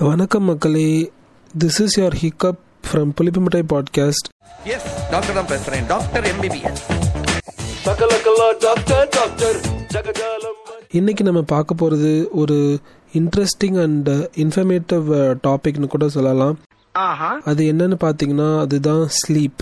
வணக்கம் மக்களே. This is your hiccup from புலிப்பிமிட்டை podcast S doctor தான் பேசுறேன். டாக்டர் எம்பிபிஎஸ் இன்னைக்கு நம்ம பார்க்க போகிறது ஒரு இன்ட்ரெஸ்டிங் அண்ட் இன்ஃபர்மேட்டிவ் டாபிக்னு கூட சொல்லலாம். ஆஹா. அது என்னன்னு பார்த்தீங்கன்னா அதுதான் ஸ்லீப்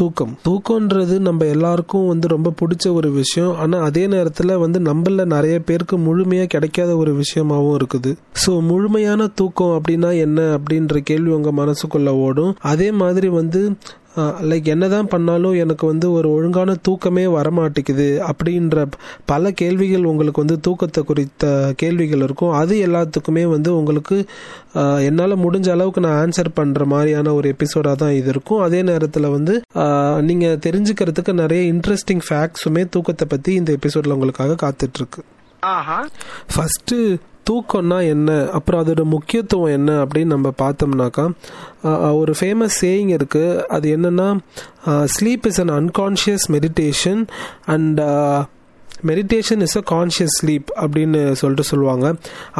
தூக்கம். தூக்கம்ன்றது நம்ம எல்லாருக்கும் வந்து ரொம்ப பிடிச்ச ஒரு விஷயம். ஆனால் அதே நேரத்தில் வந்து நம்மள நிறைய பேருக்கு முழுமையாக கிடைக்காத ஒரு விஷயமாவும் இருக்குது. ஸோ முழுமையான தூக்கம் அப்படின்னா என்ன அப்படின்ற கேள்வி உங்கள் மனசுக்குள்ள ஓடும். அதே மாதிரி வந்து லைக் என்னதான் பண்ணாலும் எனக்கு வந்து ஒரு ஒழுங்கான தூக்கமே வரமாட்டேங்குது அப்படின்ற பல கேள்விகள் உங்களுக்கு வந்து தூக்கத்தை குறித்த கேள்விகள் இருக்கும். அது எல்லாத்துக்குமே வந்து உங்களுக்கு என்னால் முடிஞ்ச அளவுக்கு நான் ஆன்சர் பண்ணுற மாதிரியான ஒரு எபிசோடாக தான் இது இருக்கும். அதே நேரத்தில் வந்து நீங்கள் தெரிஞ்சுக்கிறதுக்கு நிறைய இன்ட்ரெஸ்டிங் ஃபேக்ட்ஸுமே தூக்கத்தை பற்றி இந்த எபிசோடில் உங்களுக்காக காத்துட்ருக்கு ஆஹா. ஃபஸ்ட்டு தூக்கம்னா என்ன? அப்புறம் அதோட முக்கியத்துவம் என்ன அப்படின்னு நம்ம பார்த்தோம்னாக்கா ஒரு ஃபேமஸ் சேயிங் இருக்கு. அது என்னன்னா sleep is an unconscious meditation and meditation is a conscious sleep அப்படின்னு சொல்லிட்டு சொல்லுவாங்க.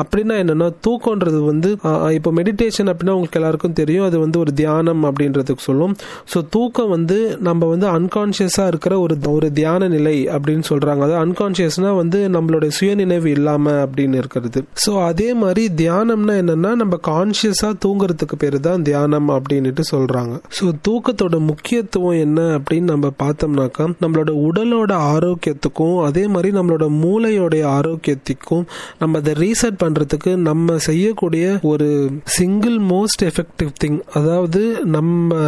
அப்படின்னா என்னென்னா தூக்கம்ன்றது வந்து இப்போ மெடிடேஷன் அப்படின்னா உங்களுக்கு எல்லாருக்கும் தெரியும். அது வந்து ஒரு தியானம் அப்படின்றதுக்கு சொல்லும். ஸோ தூக்கம் வந்து நம்ம வந்து அன்கான்ஷியஸாக இருக்கிற ஒரு ஒரு தியான நிலை அப்படின்னு சொல்கிறாங்க அது அன்கான்ஷியஸ்னா வந்து நம்மளுடைய சுயநினைவு இல்லாமல் அப்படின்னு இருக்கிறது. ஸோ அதே மாதிரி தியானம்னா என்னென்னா நம்ம கான்ஷியஸாக தூங்குறதுக்கு பேர் தான் தியானம் அப்படின்னுட்டு சொல்கிறாங்க ஸோ தூக்கத்தோட முக்கியத்துவம் என்ன அப்படின்னு நம்ம பார்த்தோம்னாக்கா நம்மளோட உடலோட ஆரோக்கியத்துக்கும் அதே மாதிரி நம்மளோட மூளையோடைய ஆரோக்கியத்துக்கும் நம்ம அதை ரீசெட் பண்ணுறதுக்கு நம்ம செய்யக்கூடிய ஒரு சிங்கிள் மோஸ்ட் எஃபெக்டிவ் திங் அதாவது நம்ம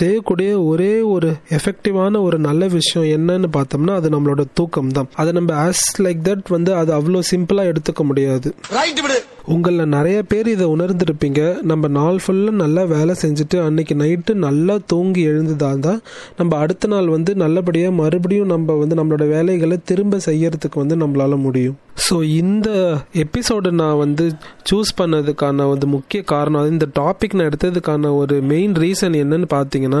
செய்யக்கூடிய ஒரே ஒரு எஃபெக்டிவான ஒரு நல்ல விஷயம் என்னன்னு பார்த்தோம்னா அது நம்மளோட தூக்கம் தான் அதை நம்ம ஆஸ் லைக் தட் வந்து அது அவ்வளோ சிம்பிளாக எடுத்துக்க முடியாது. ரைட் விடு. உங்களில் நிறைய பேர் இதை உணர்ந்திருப்பீங்க. நம்ம நாள் ஃபுல்லாக நல்லா வேலை செஞ்சுட்டு அன்னைக்கு நைட்டு நல்லா தூங்கி எழுந்ததாக தான் நம்ம அடுத்த நாள் வந்து நல்லபடியாக மறுபடியும் நம்ம வந்து நம்மளோட வேலைகளை திரும்ப செய்யறதுக்கு வந்து நம்மளால் முடியும். ஸோ இந்த எபிசோடு நான் வந்து சூஸ் பண்ணதுக்கான வந்து முக்கிய காரணம் அது இந்த டாபிக் நான் எடுத்ததுக்கான ஒரு மெயின் ரீசன் என்னன்னு பார்த்தீங்கன்னா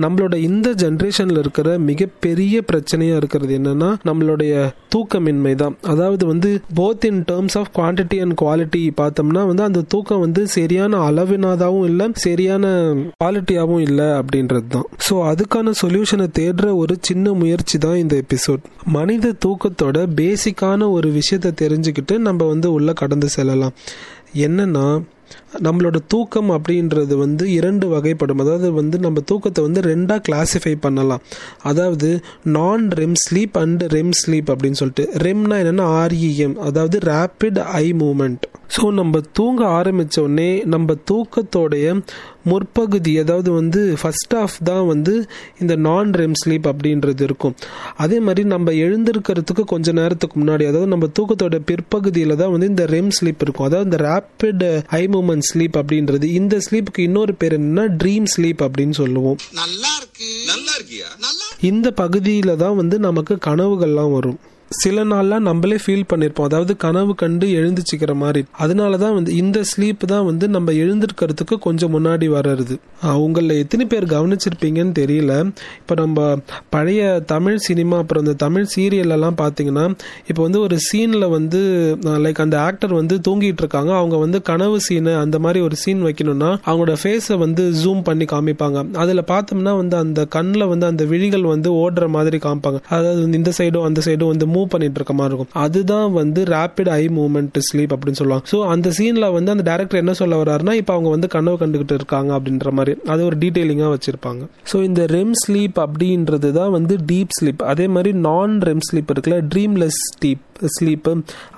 நம்மளோட இந்த ஜென்ரேஷனில் இருக்கிற மிகப்பெரிய பிரச்சனையாக இருக்கிறது என்னன்னா நம்மளுடைய தூக்கமின்மை தான். அதாவது வந்து both in terms of quantity and quality பார்த்தோம்னா வந்து அந்த தூக்கம் வந்து சரியான அளவினாதாகவும் இல்லை சரியான குவாலிட்டியாகவும் இல்லை அப்படின்றது தான். ஸோ அதுக்கான சொல்யூஷனை தேடுற ஒரு சின்ன முயற்சி தான் இந்த எபிசோட் மனித தூக்கத்தோட பேசிக்கான ஒரு விஷயம் விஷயத்தை தெரிஞ்சுக்கிட்டு நம்ம வந்து உள்ள கடந்து செல்லலாம். என்னன்னா நம்மளோட தூக்கம் அப்படின்றது வந்து இரண்டு வகைப்படும். அதாவது வந்து நம்ம தூக்கத்தை வந்து ரெண்டாக கிளாஸிஃபை பண்ணலாம். அதாவது non REM sleep and REM sleep அப்படின்னு சொல்லிட்டு. ரெம்னா என்னென்னா ஆர்இஎம் அதாவது ரேப்பிட் ஐ மூமெண்ட் ஸோ நம்ம தூங்க ஆரம்பிச்ச உடனே நம்ம தூக்கத்தோடைய முற்பகுதி அதாவது வந்து ஃபர்ஸ்ட் ஆஃப் தான் வந்து இந்த நான் ரெம் ஸ்லீப் அப்படின்றது இருக்கும். அதே மாதிரி நம்ம எழுந்திருக்கிறதுக்கு கொஞ்ச நேரத்துக்கு முன்னாடி அதாவது நம்ம தூக்கத்தோட பிற்பகுதியில் தான் வந்து இந்த ரெம் ஸ்லீப் இருக்கும். அதாவது இந்த ரேப்பிட் ஐ மூமெண்ட் ஸ்லீப் அப்படின்றது. இந்த ஸ்லீப்புக்கு இன்னொரு பேர் என்னன்னா ட்ரீம் ஸ்லீப் அப்படின்னு சொல்லுவோம். நல்லா இருக்கு. நல்லா இருக்கியா? இந்த பகுதியில தான் வந்து நமக்கு கனவுகள்லாம் வரும். சில நாள்லாம் நம்மளே ஃபீல் பண்ணியிருப்போம் அதாவது கனவு கண்டு எழுந்துச்சிக்கிற மாதிரி. அதனால தான் வந்து இந்த ஸ்லீப் தான் வந்து நம்ம எழுந்திருக்கிறதுக்கு கொஞ்சம் முன்னாடி வர்றது. உங்களில் எத்தனை பேர் கவனிச்சிருப்பீங்கன்னு தெரியல. இப்போ நம்ம பழைய தமிழ் சினிமா அப்புறம் இந்த தமிழ் சீரியல் பார்த்தீங்கன்னா இப்போ வந்து ஒரு சீனில் வந்து லைக் அந்த ஆக்டர் வந்து தூங்கிட்டு இருக்காங்க. அவங்க வந்து கனவு சீனு அந்த மாதிரி ஒரு சீன் வைக்கணும்னா அவங்களோட ஃபேஸை வந்து ஜூம் பண்ணி காமிப்பாங்க. அதில் பார்த்தோம்னா வந்து அந்த கண்ணில் வந்து அந்த விழிகள் வந்து ஓடுற மாதிரி காமிப்பாங்க. அதாவது வந்து இந்த சைடும் அந்த சைடும் வந்து மூவ் பண்ணிட்டு இருக்க மாதிரி இருக்கும். அதுதான் வந்து ரேபிட் ஐ மூவ்மெண்ட் ஸ்லீப் அப்படின்னு சொல்லுவாங்க. ஸோ அந்த சீன்ல வந்து அந்த டேரக்டர் என்ன சொல்ல வர்றாருன்னா இப்போ அவங்க வந்து கனவு கண்டுகிட்டு இருக்காங்க அப்படின்ற மாதிரி. அது ஒரு டீட்டெயிலிங்காக வச்சிருப்பாங்க. ஸோ இந்த ரெம் ஸ்லீப் அப்படின்றது தான் வந்து டீப் ஸ்லீப் அதே மாதிரி நான் ரெம் ஸ்லீப் இருக்குல்ல ட்ரீம்லெஸ் ஸ்லீப் ஸ்லீப்பு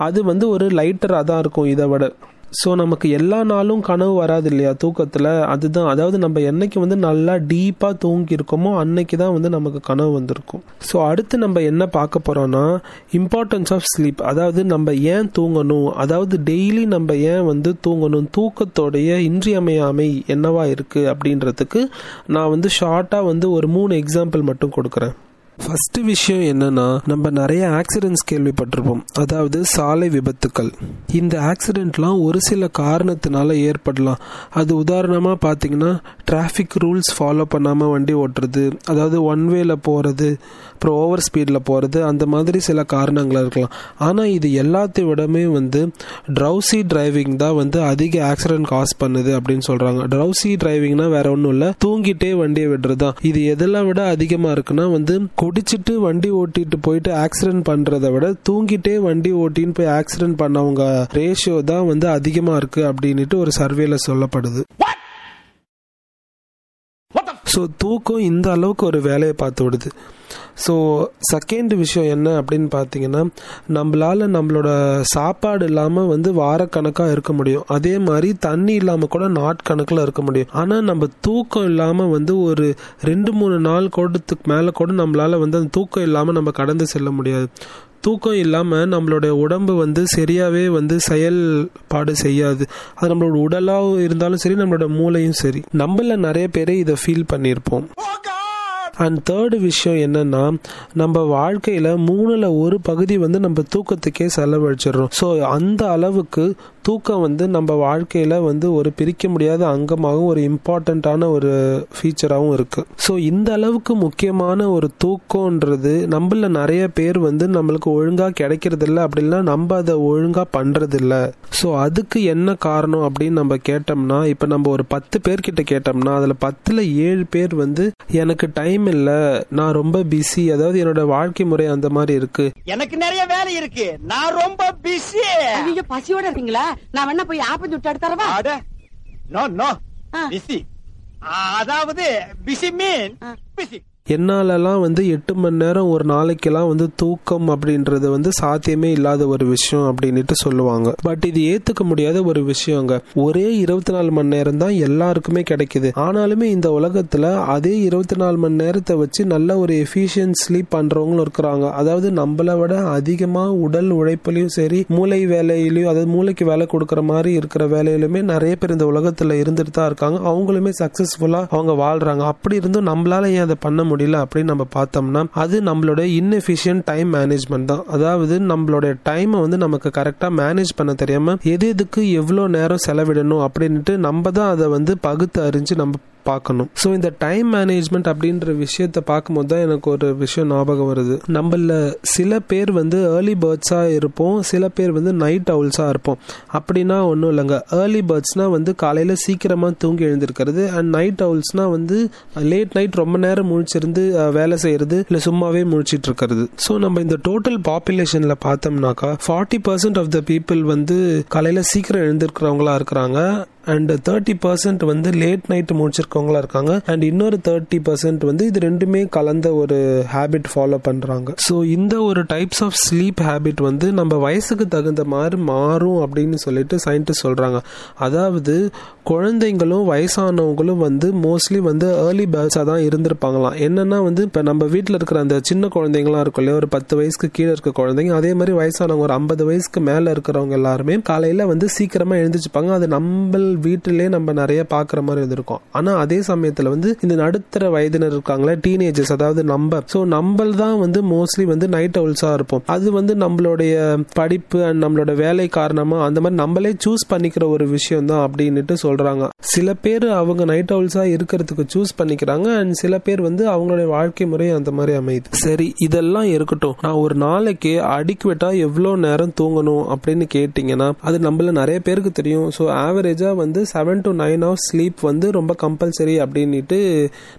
அது வந்து ஒரு லைட்டராக தான் இருக்கும் இதை விட. ஸோ நமக்கு எல்லா நாளும் கனவு வராது இல்லையா தூக்கத்தில்? அதுதான் அதாவது நம்ம என்னைக்கு வந்து நல்லா டீப்பாக தூங்கி இருக்கோமோ அன்னைக்கு தான் வந்து நமக்கு கனவு வந்திருக்கும். ஸோ அடுத்து நம்ம என்ன பார்க்க போகிறோம்னா இம்பார்ட்டன்ஸ் ஆஃப் ஸ்லீப் அதாவது நம்ம ஏன் தூங்கணும்? அதாவது டெய்லி நம்ம ஏன் வந்து தூங்கணும்? தூக்கத்தோடைய இன்றியமையாமை என்னவா இருக்குது அப்படின்றதுக்கு நான் வந்து ஷார்ட்டாக வந்து ஒரு மூணு எக்ஸாம்பிள் மட்டும் கொடுக்குறேன். ஃபர்ஸ்ட் விஷயம் என்னன்னா நம்ம நிறைய ஆக்சிடென்ட்ஸ் கேள்விப்பட்டிருப்போம். அதாவது சாலை விபத்துக்கள். இந்த ஆக்சிடென்ட்லாம் ஒரு சில காரணத்தினால ஏற்படலாம். அது உதாரணமாக பார்த்தீங்கன்னா டிராஃபிக் ரூல்ஸ் ஃபாலோ பண்ணாமல் வண்டி ஓட்டுறது அதாவது ஒன் வேல போகிறது அப்புறம் ஓவர் ஸ்பீடில் போகிறது அந்த மாதிரி சில காரணங்கள் இருக்கலாம். ஆனால் இது எல்லாத்தையும் விடமே வந்து ட்ரௌசி டிரைவிங் தான் வந்து அதிக ஆக்சிடென்ட் காஸ் பண்ணுது அப்படின்னு சொல்கிறாங்க ட்ரௌசி டிரைவிங்னா வேற ஒன்றும் இல்லை தூங்கிட்டே வண்டியை விடுறது தான் இது எதெல்லாம் விட அதிகமாக இருக்குன்னா வந்து குடிச்சிட்டு வண்டி ஓட்டிட்டு போயிட்டு ஆக்சிடென்ட் பண்றதை விட தூங்கிட்டே வண்டி ஓட்டின்னு போய் ஆக்சிடென்ட் பண்ணவங்க ரேஷியோ தான் வந்து அதிகமாக இருக்கு அப்படின்ட்டு ஒரு சர்வேல சொல்லப்படுது. ஸோ தூக்கம் இந்த அளவுக்கு ஒரு வேலையை பார்த்து விடுது. ஸோ செகண்ட் விஷயம் என்ன அப்படின்னு பார்த்தீங்கன்னா நம்மளால் நம்மளோட சாப்பாடு இல்லாமல் வந்து வாரக்கணக்காக இருக்க முடியும். அதே மாதிரி தண்ணி இல்லாமல் கூட நாட்கணக்கில் இருக்க முடியும். ஆனால் நம்ம தூக்கம் இல்லாமல் வந்து ஒரு ரெண்டு மூணு நாள் கூடத்துக்கு மேலே கூட நம்மளால் வந்து அந்த தூக்கம் இல்லாமல் நம்ம கடந்து செல்ல முடியாது. தூக்கம் இல்லாமல் நம்மளுடைய உடம்பு வந்து சரியாகவே வந்து செயல்பாடு செய்யாது. அது நம்மளோட உடலாக இருந்தாலும் சரி நம்மளோட மூளையும் சரி. நம்மள நிறைய பேர் இதை ஃபீல் பண்ணியிருப்போம். அண்ட் தேர்டு விஷயம் என்னன்னா நம்ம வாழ்க்கையில மூணுல ஒரு பகுதி வந்து நம்ம தூக்கத்துக்கே செலவழிச்சிடுறோம். ஸோ அந்த அளவுக்கு தூக்கம் வந்து நம்ம வாழ்க்கையில வந்து ஒரு பிரிக்க முடியாத அங்கமாகவும் ஒரு இம்பார்ட்டண்ட்டான ஒரு ஃபீச்சராகவும் இருக்கு. ஸோ இந்த அளவுக்கு முக்கியமான ஒரு தூக்கம்ன்றது நம்மள நிறைய பேர் வந்து நம்மளுக்கு ஒழுங்கா கிடைக்கிறதில்ல அப்படின்னா நம்ம அதை ஒழுங்கா பண்றதில்ல. ஸோ அதுக்கு என்ன காரணம் அப்படின்னு நம்ம கேட்டோம்னா இப்போ நம்ம ஒரு பத்து பேர்கிட்ட கேட்டோம்னா அதில் பத்தில் ஏழு பேர் வந்து எனக்கு டைம் இல்லை நான் ரொம்ப பிஸி அதாவது என்னோட வாழ்க்கை முறை அந்த மாதிரி இருக்கு. எனக்கு நிறைய வேலை இருக்கு. நான் ரொம்ப பிஸி ஐயோ பசியோட இருக்கீங்களா? நான் வேணா போய் ஆப்பம் சுட்டு எடுத்து தரவா அட நோ நோ. பிஸி அதாவது பிஸி மீன். பிஸி என்னாலலாம் வந்து எட்டு மணி நேரம் ஒரு நாளைக்கெல்லாம் வந்து தூக்கம் அப்படின்றது வந்து சாத்தியமே இல்லாத ஒரு விஷயம் அப்படின்ட்டு சொல்லுவாங்க. பட் இது ஏத்துக்க முடியாத ஒரு விஷயங்க. ஒரே இருபத்தி நாலு மணி நேரம் தான் எல்லாருக்குமே கிடைக்குது. ஆனாலுமே இந்த உலகத்துல அதே இருபத்தி நாலு மணி நேரத்தை வச்சு நல்ல ஒரு எஃபிஷியன்ட் ஸ்லீப் பண்றவங்களும் இருக்கிறாங்க. அதாவது நம்மளை விட அதிகமா உடல் உழைப்புலையும் சரி மூளை வேலையிலையும் அதாவது மூளைக்கு வேலை கொடுக்கற மாதிரி இருக்கிற வேலையிலுமே நிறைய பேர் இந்த உலகத்துல இருந்துட்டு தான் இருக்காங்க. அவங்களுமே சக்சஸ்ஃபுல்லா அவங்க வாழ்றாங்க. அப்படி இருந்தும் நம்மளால ஏன் அதை பண்ண முடியல அப்படின்னு நம்ம பார்த்தோம்னா அது நம்மளோட இன்எஃபிஷியன்ட் டைம் மேனேஜ்மெண்ட் தான். அதாவது நம்மளோட டைமை வந்து நமக்கு கரெக்டாக மேனேஜ் பண்ண தெரியாமல் எது எதுக்கு எவ்வளோ நேரம் செலவிடணும் அப்படின்ட்டு நம்ம தான் அதை வந்து பகுத்து அறிஞ்சு நம்ம பார்க்கணும். ஸோ இந்த டைம் மேனேஜ்மெண்ட் அப்படின்ற விஷயத்த பார்க்கும்போது தான் எனக்கு ஒரு விஷயம் ஞாபகம் வருது. நம்மள சில பேர் வந்து ஏர்லி பேர்ட்ஸாக இருப்போம் சில பேர் வந்து நைட் அவுல்ஸாக இருப்போம். அப்படின்னா ஒன்றும் இல்லைங்க. ஏர்லி பேர்ட்ஸ்னால் வந்து காலையில் சீக்கிரமாக தூங்கி எழுந்திருக்கிறது அண்ட் நைட் அவுல்ஸ்னால் வந்து லேட் நைட் ரொம்ப நேரம் முழிச்சிருந்து வேலை செய்கிறது இல்லை சும்மாவே முழிச்சிட்டு இருக்கிறது. ஸோ நம்ம இந்த டோட்டல் பாப்புலேஷனில் பார்த்தோம்னாக்கா forty percent of the people வந்து காலையில் சீக்கிரம் எழுந்திருக்கிறவங்களா இருக்கிறாங்க. அண்ட் தேர்ட்டி பர்சன்ட் வந்து லேட் நைட் முடிச்சிருக்கவங்களா இருக்காங்க. அண்ட் இன்னொரு தேர்ட்டி பர்சன்ட் வந்து இது ரெண்டுமே கலந்த ஒரு ஹேபிட் ஃபாலோ பண்றாங்க. ஸோ இந்த ஒரு டைப்ஸ் ஆஃப் ஸ்லீப் ஹேபிட் வந்து நம்ம வயசுக்கு தகுந்த மாதிரி மாறும் அப்படின்னு சொல்லிட்டு சயின்டிஸ்ட் சொல்றாங்க. அதாவது குழந்தைங்களும் வயசானவங்களும் வந்து மோஸ்ட்லி வந்து ஏர்லி பேர்ட்ஸாக தான் இருந்திருப்பாங்களாம். என்னன்னா வந்து இப்போ நம்ம வீட்டில் இருக்கிற அந்த சின்ன குழந்தைங்களாம் இருக்கும் இல்லையா? ஒரு பத்து வயசுக்கு கீழே இருக்க குழந்தைங்க. அதே மாதிரி வயசானவங்க ஒரு ஐம்பது வயசுக்கு மேலே இருக்கிறவங்க எல்லாருமே காலையில் வந்து சீக்கிரமாக எழுந்திருச்சுப்பாங்க. அது நம்ம வீட்டிலே நம்ம நிறைய பார்க்குற மாதிரி இருந்திருக்கும். ஆனால் அதே சமயத்தில் வந்து இந்த நடுத்தர வயதினர் இருக்காங்களே டீனேஜர்ஸ் அதாவது நம்ம ஸோ நம்மள் தான் வந்து மோஸ்ட்லி வந்து நைட் அவுல்ஸாக இருப்போம். அது வந்து நம்மளுடைய படிப்பு அண்ட் நம்மளோட வேலை காரணமாக அந்த மாதிரி நம்மளே சூஸ் பண்ணிக்கிற ஒரு விஷயம் தான் அப்படின்னுட்டு சொல்கிறாங்க சில பேர் அவங்க நைட் அவுல்ஸாக இருக்கிறதுக்கு சூஸ் பண்ணிக்கிறாங்க அண்ட் சில பேர் வந்து அவங்களுடைய வாழ்க்கை முறை அந்த மாதிரி அமையுது. சரி இதெல்லாம் இருக்கட்டும். நான் ஒரு நாளைக்கு அடிக்குவேட்டாக எவ்வளோ நேரம் தூங்கணும் அப்படின்னு கேட்டிங்கன்னா அது நம்மள நிறைய பேருக்கு தெரியும். ஸோ ஆவரேஜாக வந்து seven to nine hours sleep வந்து ரொம்ப கம்பல்சரி அப்படின்ட்டு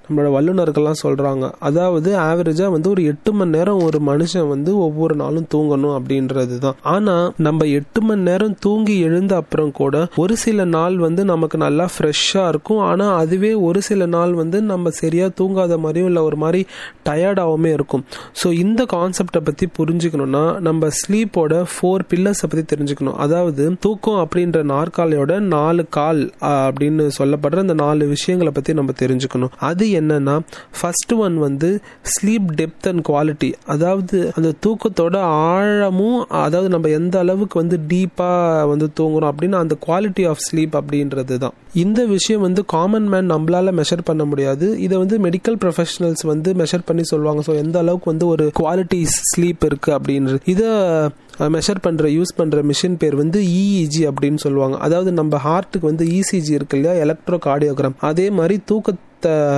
நம்மளோட வல்லுநர்கள்லாம் சொல்கிறாங்க அதாவது ஆவரேஜாக வந்து ஒரு எட்டு மணி நேரம் ஒரு மனுஷன் வந்து ஒவ்வொரு நாளும் தூங்கணும் அப்படின்றது தான் ஆனால் நம்ம எட்டு மணி நேரம் தூங்கி எழுந்த அப்புறம் கூட ஒரு சில நாள் வந்து நமக்கு நல்லா ஃப்ரெஷ்ஷாக இருக்கும். ஆனால் அதுவே ஒரு சில நாள் வந்து நம்ம சரியாக தூங்காத மாதிரியும் இல்லை ஒரு மாதிரி டயர்டாகவுமே இருக்கும். ஸோ இந்த கான்செப்டை பற்றி புரிஞ்சுக்கணும்னா நம்ம ஸ்லீப்போட ஃபோர் பில்லர்ஸை பற்றி தெரிஞ்சுக்கணும். அதாவது தூக்கம் அப்படின்ற நாற்காலியோட நாலு கால் அப்படின்னு சொல்லப்படுற அந்த நாலு விஷயங்களை பற்றி நம்ம தெரிஞ்சுக்கணும். அது என்னன்னா ஃபர்ஸ்ட் ஒன் வந்து ஸ்லீப் டெப்த் அண்ட் குவாலிட்டி அதாவது அந்த தூக்கத்தோட ஆழமும் அதாவது நம்ம எந்த அளவுக்கு வந்து டீப்பாக வந்து தூங்குறோம் அப்படின்னு அந்த குவாலிட்டி ஆஃப் ஸ்லீப் அப்படின்றது தான் இந்த விஷயம் வந்து காமன் மேன் நம்மளால மெஷர் பண்ண முடியாது. இதை வந்து மெடிக்கல் ப்ரொஃபஷனல்ஸ் வந்து மெஷர் பண்ணி சொல்லுவாங்க. ஸோ எந்த அளவுக்கு வந்து ஒரு குவாலிட்டி ஸ்லீப் இருக்கு அப்படின்றது இதை மெஷர் பண்ணுற யூஸ் பண்ணுற மிஷின் பேர் வந்து இஇஜி அப்படின்னு சொல்லுவாங்க. அதாவது நம்ம ஹார்ட்டுக்கு வந்து இசிஜி இருக்கு இல்லையா? எலக்ட்ரோ கார்டியோகிராம் அதே மாதிரி தூக்க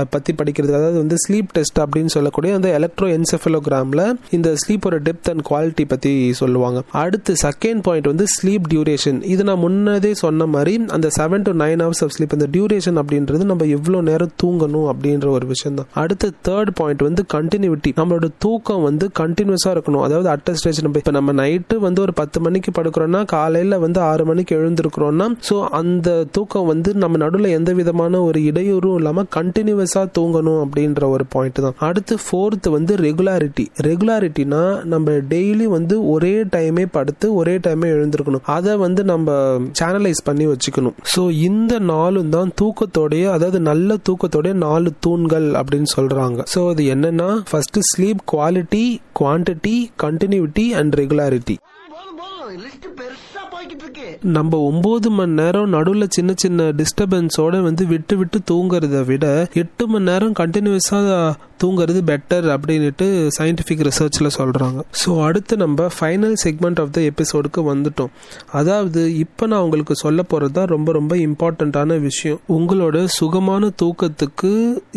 பற்றி படிக்கிறது அதாவது வந்து ஸ்லீப் டெஸ்ட் அப்படின்னு சொல்லக்கூடிய அந்த எலக்ட்ரோ என்செஃபலோகிராமில் இந்த ஸ்லீப்போட டெப்த் அண்ட் குவாலிட்டி பற்றி சொல்லுவாங்க. அடுத்து செகண்ட் பாயிண்ட் வந்து ஸ்லீப் டியூரேஷன் இது நான் முன்னதே சொன்ன மாதிரி அந்த seven to nine hours of sleep அந்த டியூரேஷன் அப்படின்றது நம்ம எவ்வளோ நேரம் தூங்கணும் அப்படின்ற ஒரு விஷயம் தான் அடுத்து தேர்ட் பாயிண்ட் வந்து கண்டினியூட்டி நம்மளோட தூக்கம் வந்து கண்டினியூஸாக இருக்கணும். அதாவது அட்ட ஸ்டேஜ் நம்ம இப்போ நம்ம நைட்டு வந்து ஒரு பத்து மணிக்கு படுக்கிறோம்னா காலையில் வந்து ஆறு மணிக்கு எழுந்திருக்கிறோம்னா ஸோ அந்த தூக்கம் வந்து நம்ம நடுவில் எந்த விதமான ஒரு இடையூறும் இல்லாமல் கண் கண்டினியூவஸாக தூங்கணும் அப்படின்ற ஒரு பாயிண்ட் தான். அடுத்து ஃபோர்த் வந்து ரெகுலாரிட்டி ரெகுலாரிட்டினா நம்ம டெய்லி வந்து ஒரே டைமே படுத்து ஒரே டைமே எழுந்திருக்கணும். அதை வந்து நம்ம சேனலைஸ் பண்ணி வச்சுக்கணும். ஸோ இந்த நாளும் தான் தூக்கத்தோடைய அதாவது நல்ல தூக்கத்தோடைய நாலு தூண்கள் அப்படின்னு சொல்றாங்க. ஸோ அது என்னன்னா first sleep quality quantity continuity and regularity நம்ம ஒன்பது மணி நேரம் நடுவில் சின்ன சின்ன டிஸ்டர்பன்ஸோட வந்து விட்டு விட்டு தூங்குறத விட எட்டு மணி நேரம் கண்டினியூஸா தூங்குறது பெட்டர் அப்படின்ட்டு சயின்டிஃபிக் ரிசர்ச்சில் சொல்கிறாங்க ஸோ அடுத்து நம்ம ஃபைனல் செக்மெண்ட் ஆஃப் த எபிசோடுக்கு வந்துட்டோம். அதாவது இப்போ நான் உங்களுக்கு சொல்ல போகிறது தான் ரொம்ப ரொம்ப இம்பார்ட்டண்ட்டான விஷயம். உங்களோட சுகமான தூக்கத்துக்கு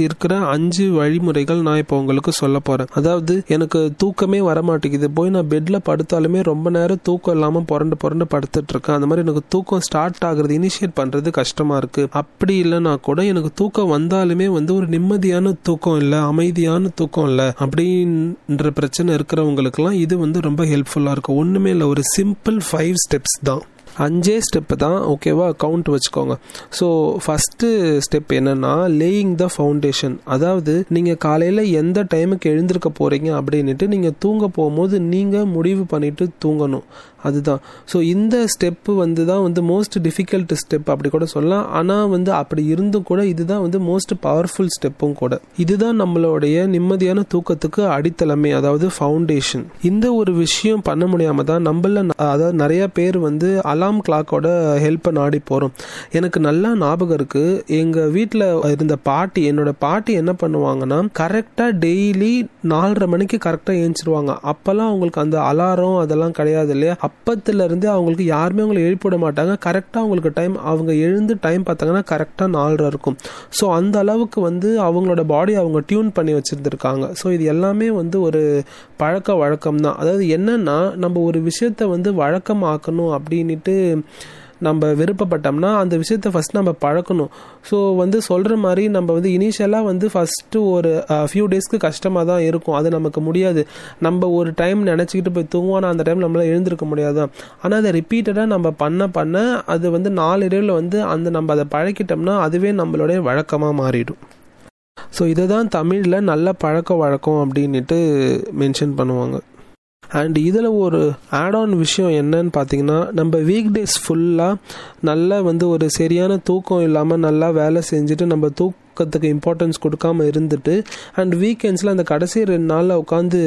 இருக்கிற அஞ்சு வழிமுறைகள் நான் இப்போ உங்களுக்கு சொல்ல போகிறேன் அதாவது எனக்கு தூக்கமே வரமாட்டேங்குது. போய் நான் பெட்டில் படுத்தாலுமே ரொம்ப நேரம் தூக்கம் இல்லாமல் புரண்டு புரண்டு படுத்துட்டு இருக்கேன் அந்த மாதிரி எனக்கு தூக்கம் ஸ்டார்ட் ஆகுறது இனிஷியேட் பண்ணுறது கஷ்டமாக இருக்குது அப்படி இல்லைன்னா கூட எனக்கு தூக்கம் வந்தாலுமே வந்து ஒரு நிம்மதியான தூக்கம் இல்லை அமைதியான தூக்கம் இல்லை அப்படின்ற பிரச்சனை இருக்கிறவங்களுக்குலாம் இது வந்து ரொம்ப ஹெல்ப்ஃபுல்லாக இருக்கும். ஒன்றுமே இல்லை ஒரு சிம்பிள் ஃபைவ் ஸ்டெப்ஸ் தான். அஞ்சே ஸ்டெப்பு தான் ஓகேவா கவுண்ட் வச்சுக்கோங்க. ஸோ ஃபஸ்ட்டு ஸ்டெப் என்னன்னா லேயிங் த ஃபவுண்டேஷன் அதாவது நீங்கள் காலையில் எந்த டைமுக்கு எழுந்திருக்க போகிறீங்க அப்படின்ட்டு நீங்கள் தூங்க போகும்போது நீங்கள் முடிவு பண்ணிட்டு தூங்கணும். அதுதான். ஸோ இந்த ஸ்டெப்பு வந்து தான் வந்து மோஸ்ட் டிஃபிகல்ட் ஸ்டெப் அப்படி கூட சொல்லலாம். ஆனால் வந்து அப்படி இருந்தும் கூட இதுதான் வந்து மோஸ்ட் பவர்ஃபுல் ஸ்டெப்பும் கூட. இதுதான் நம்மளுடைய நிம்மதியான தூக்கத்துக்கு அடித்தளமே அதாவது ஃபவுண்டேஷன் இந்த ஒரு விஷயம் பண்ண முடியாமல் தான் நம்மள அதாவது நிறைய பேர் வந்து அலாம் கிளாக்கோட ஹெல்ப்பை நாடி போகிறோம் எனக்கு நல்லா ஞாபகம் இருக்குது எங்கள் வீட்டில் இருந்த பாட்டி என்னோட பாட்டி என்ன பண்ணுவாங்கன்னா கரெக்டாக டெய்லி நாலரை மணிக்கு கரெக்டாக ஏஞ்சிருவாங்க. அப்போல்லாம் அவங்களுக்கு அந்த அலாரம் அதெல்லாம் கிடையாது இல்லையா? அப்பத்துலேருந்து அவங்களுக்கு யாருமே அவங்களை எழுப்பிவிட மாட்டாங்க. கரெக்டாக அவங்களுக்கு டைம் அவங்க எழுந்து டைம் பார்த்தாங்கன்னா கரெக்டாக நாலரை இருக்கும். ஸோ அந்த அளவுக்கு வந்து அவங்களோட பாடி அவங்க டியூன் பண்ணி வச்சுருந்துருக்காங்க. ஸோ இது எல்லாமே வந்து ஒரு பழக்க வழக்கம் தான் அதாவது என்னன்னா நம்ம ஒரு விஷயத்த வந்து வழக்கமாக்கணும் அப்படின்ட்டு நம்ம விருப்பப்பட்டோம்னா அந்த விஷயத்த ஃபஸ்ட் நம்ம பழக்கணும். ஸோ வந்து சொல்கிற மாதிரி நம்ம வந்து இனிஷியலாக வந்து ஃபஸ்ட்டு ஒரு ஃபியூ டேஸ்க்கு கஷ்டமாக தான் இருக்கும். அது நமக்கு முடியாது. நம்ம ஒரு டைம் நினச்சிக்கிட்டு போய் தூங்குவோம் ஆனால் அந்த டைம் நம்மளால் எழுந்திருக்க முடியாது ஆனால் அதை ரிப்பீட்டடாக நம்ம பண்ண பண்ண அது வந்து நாளடைவில் வந்து அந்த நம்ம அதை பழக்கிட்டோம்னா அதுவே நம்மளுடைய வழக்கமாக மாறிடும். ஸோ இதை தான் தமிழில் நல்ல பழக்க வழக்கம் அப்படின்ட்டு மென்ஷன் பண்ணுவாங்க. அண்ட் இதில் ஒரு ஆட் ஆன் விஷயம் என்னன்னு பார்த்தீங்கன்னா நம்ம வீக் டேஸ் ஃபுல்லாக நல்லா வந்து ஒரு சரியான தூக்கம் இல்லாமல் நல்லா வேலை செஞ்சுட்டு நம்ம தூக் தூக்கத்துக்கு இம்பார்ட்டன்ஸ் கொடுக்காம இருந்துட்டு அண்ட் வீக்கெண்ட்ஸில் அந்த கடைசி ரெண்டு நாளில் உட்காந்து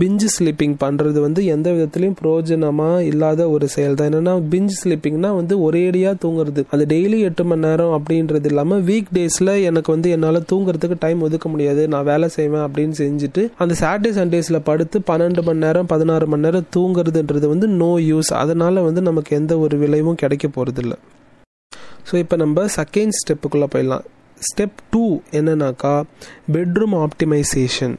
பிஞ்சு ஸ்லீப்பிங் பண்ணுறது வந்து எந்த விதத்துலையும் பிரயோஜனமாக இல்லாத ஒரு செயல் தான் என்னென்னா பிஞ்சு ஸ்லீப்பிங்னா வந்து ஒரேடியாக தூங்குறது. அது டெய்லி எட்டு மணி நேரம் அப்படின்றது இல்லாமல் வீக் டேஸில் எனக்கு வந்து என்னால் தூங்குறதுக்கு டைம் ஒதுக்க முடியாது. நான் வேலை செய்வேன் அப்படின்னு செஞ்சுட்டு அந்த சாட்டர்டே சண்டேஸில் படுத்து பன்னெண்டு மணி நேரம் பதினாறு மணி நேரம் தூங்குறதுன்றது வந்து நோ யூஸ் அதனால் வந்து நமக்கு எந்த ஒரு விளைவும் கிடைக்க போகிறதில்ல ஸோ இப்போ நம்ம செகண்ட் ஸ்டெப்புக்குள்ளே போயிடலாம். ஸ்டெப் டூ என்னன்னாக்கா பெட்ரூம் ஆப்டிமைசேஷன்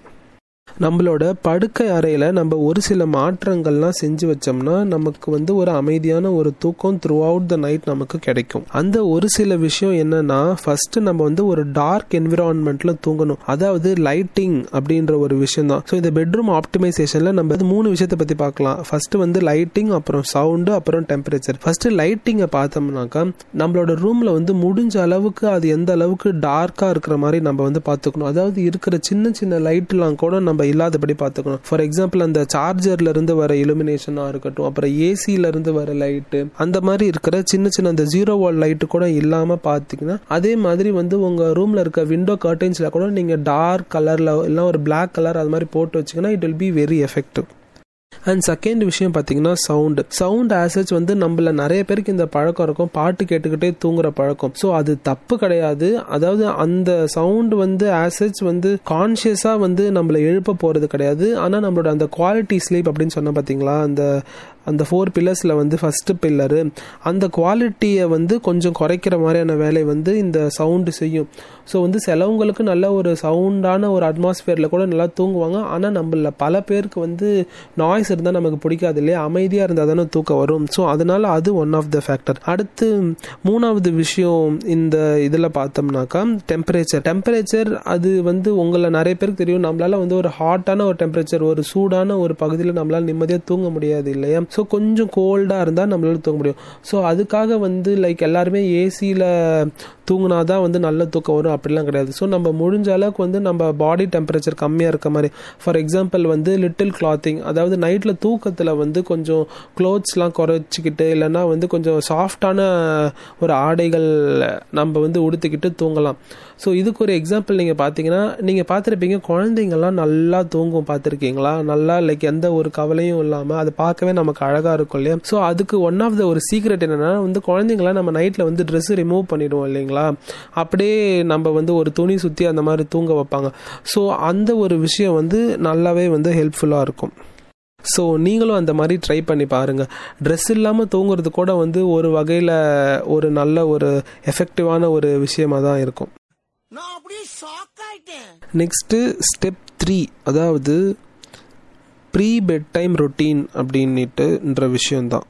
நம்மளோட படுக்கை அறையில் நம்ம ஒரு சில மாற்றங்கள்லாம் செஞ்சு வச்சோம்னா நமக்கு வந்து ஒரு அமைதியான ஒரு தூக்கம் த்ரூ அவுட் த நைட் நமக்கு கிடைக்கும். அந்த ஒரு சில விஷயம் என்னன்னா ஃபர்ஸ்ட் நம்ம வந்து ஒரு டார்க் என்விரான்மெண்ட்ல தூங்கணும். அதாவது லைட்டிங் அப்படின்ற ஒரு விஷயம் தான் ஸோ இந்த பெட்ரூம் ஆப்டிமைசேஷன்ல நம்ம மூணு விஷயத்தை பத்தி பார்க்கலாம். ஃபர்ஸ்ட் வந்து லைட்டிங் அப்புறம் சவுண்டு அப்புறம் டெம்பரேச்சர் ஃபர்ஸ்ட் லைட்டிங்கை பார்த்தோம்னாக்கா நம்மளோட ரூம்ல வந்து முடிஞ்ச அளவுக்கு அது எந்த அளவுக்கு டார்க்கா இருக்கிற மாதிரி நம்ம வந்து பார்த்துக்கணும். அதாவது இருக்கிற சின்ன சின்ன லைட்லாம் கூட நம்ம நம்ம இல்லாதபடி பார்த்துக்கணும். ஃபார் எக்ஸாம்பிள் அந்த சார்ஜர்ல இருந்து வர இலுமினேஷனாக இருக்கட்டும் அப்புறம் ஏசியில இருந்து வர லைட்டு அந்த மாதிரி இருக்கிற சின்ன சின்ன அந்த ஜீரோ வால் லைட்டு கூட இல்லாமல் பார்த்தீங்கன்னா அதே மாதிரி வந்து உங்கள் ரூமில் இருக்க விண்டோ கர்டைன்ஸில் கூட நீங்கள் டார்க் கலரில் இல்லை ஒரு பிளாக் கலர் அது மாதிரி போட்டு வச்சிங்கன்னா it will be very effective and second விஷயம் பார்த்தீங்கன்னா சவுண்டு சவுண்ட் ஆசச் வந்து நம்மள நிறைய பேருக்கு இந்த பழக்கம் இருக்கும். பாட்டு கேட்டுக்கிட்டே தூங்குற பழக்கம். ஸோ அது தப்பு கிடையாது. அதாவது அந்த சவுண்ட் வந்து ஆசச் வந்து கான்ஷியஸாக வந்து நம்மளை எழுப்ப போகிறது கிடையாது. ஆனால் நம்மளோட அந்த குவாலிட்டி ஸ்லீப் அப்படின்னு சொன்ன பார்த்தீங்களா அந்த அந்த ஃபோர் பில்லர்ஸில் வந்து ஃபஸ்ட்டு பில்லரு அந்த குவாலிட்டியை வந்து கொஞ்சம் குறைக்கிற மாதிரியான வேலை வந்து இந்த சவுண்டு செய்யும். ஸோ வந்து சிலவங்களுக்கு நல்ல ஒரு சவுண்டான ஒரு அட்மாஸ்ஃபியரில் கூட நல்லா தூங்குவாங்க. ஆனால் நம்மள பல பேருக்கு வந்து நாய்ஸ் இருந்தால் நமக்கு பிடிக்காது இல்லையா? அமைதியாக இருந்தால் தானே தூக்கம் வரும். ஸோ அதனால அது ஒன் ஆஃப் த ஃபேக்டர் அடுத்து மூணாவது விஷயம் இந்த இதில் பார்த்தோம்னாக்கா டெம்பரேச்சர் டெம்பரேச்சர் அது வந்து உங்களை நிறைய பேருக்கு தெரியும். நம்மளால வந்து ஒரு ஹாட்டான ஒரு டெம்பரேச்சர் ஒரு சூடான ஒரு பகுதியில் நம்மளால நிம்மதியாக தூங்க முடியாது இல்லையா? ஸோ கொஞ்சம் கோல்டாக இருந்தால் நம்மளால தூங்க முடியும். ஸோ அதுக்காக வந்து லைக் எல்லாருமே ஏசியில் தூங்கினா தான் வந்து நல்ல தூக்கம் வரும். அப்படிலாம் கிடையாது. ஸோ நம்ம முடிஞ்ச அளவுக்கு வந்து நம்ம பாடி டெம்பரேச்சர் கம்மியாக இருக்க மாதிரி. ஃபார் எக்ஸாம்பிள் வந்து லிட்டில் கிளாத்திங் அதாவது நைட்டில் தூக்கத்தில் வந்து கொஞ்சம் க்ளோத்ஸ்லாம் குறைச்சிக்கிட்டு இல்லைன்னா வந்து கொஞ்சம் சாஃப்டான ஒரு ஆடைகள் நம்ம வந்து உடுத்திக்கிட்டு தூங்கலாம். ஸோ இதுக்கு ஒரு எக்ஸாம்பிள் நீங்கள் பார்த்தீங்கன்னா நீங்கள் பார்த்துருப்பீங்க குழந்தைங்கள்லாம் நல்லா தூங்கும் பார்த்துருக்கீங்களா நல்லா லைக் எந்த ஒரு கவலையும் இல்லாமல் அது பார்க்கவே நமக்கு அழகாக இருக்கும் இல்லையா? ஸோ அதுக்கு ஒன் ஆஃப் த ஒரு சீக்ரெட் என்னென்னா வந்து குழந்தைங்களாம் நம்ம நைட்டில் வந்து ட்ரெஸ் ரிமூவ் பண்ணிடுவோம் இல்லைங்களா? அப்படியே நம்ம வந்து ஒரு துணி சுற்றி அந்த மாதிரி தூங்க வைப்பாங்க. ஸோ அந்த ஒரு விஷயம் வந்து நல்லாவே வந்து ஹெல்ப்ஃபுல்லாக இருக்கும். ஸோ நீங்களும் அந்த மாதிரி ட்ரை பண்ணி பாருங்கள் ட்ரெஸ் இல்லாமல் தூங்குறது கூட வந்து ஒரு வகையில் ஒரு நல்ல ஒரு எஃபெக்டிவான ஒரு விஷயமாக தான் இருக்கும். நெக்ஸ்ட்டு ஸ்டெப் த்ரீ அதாவது ப்ரீ பெட் டைம் ரொட்டீன் அப்படின்னுட்டுன்ற விஷயம்தான்.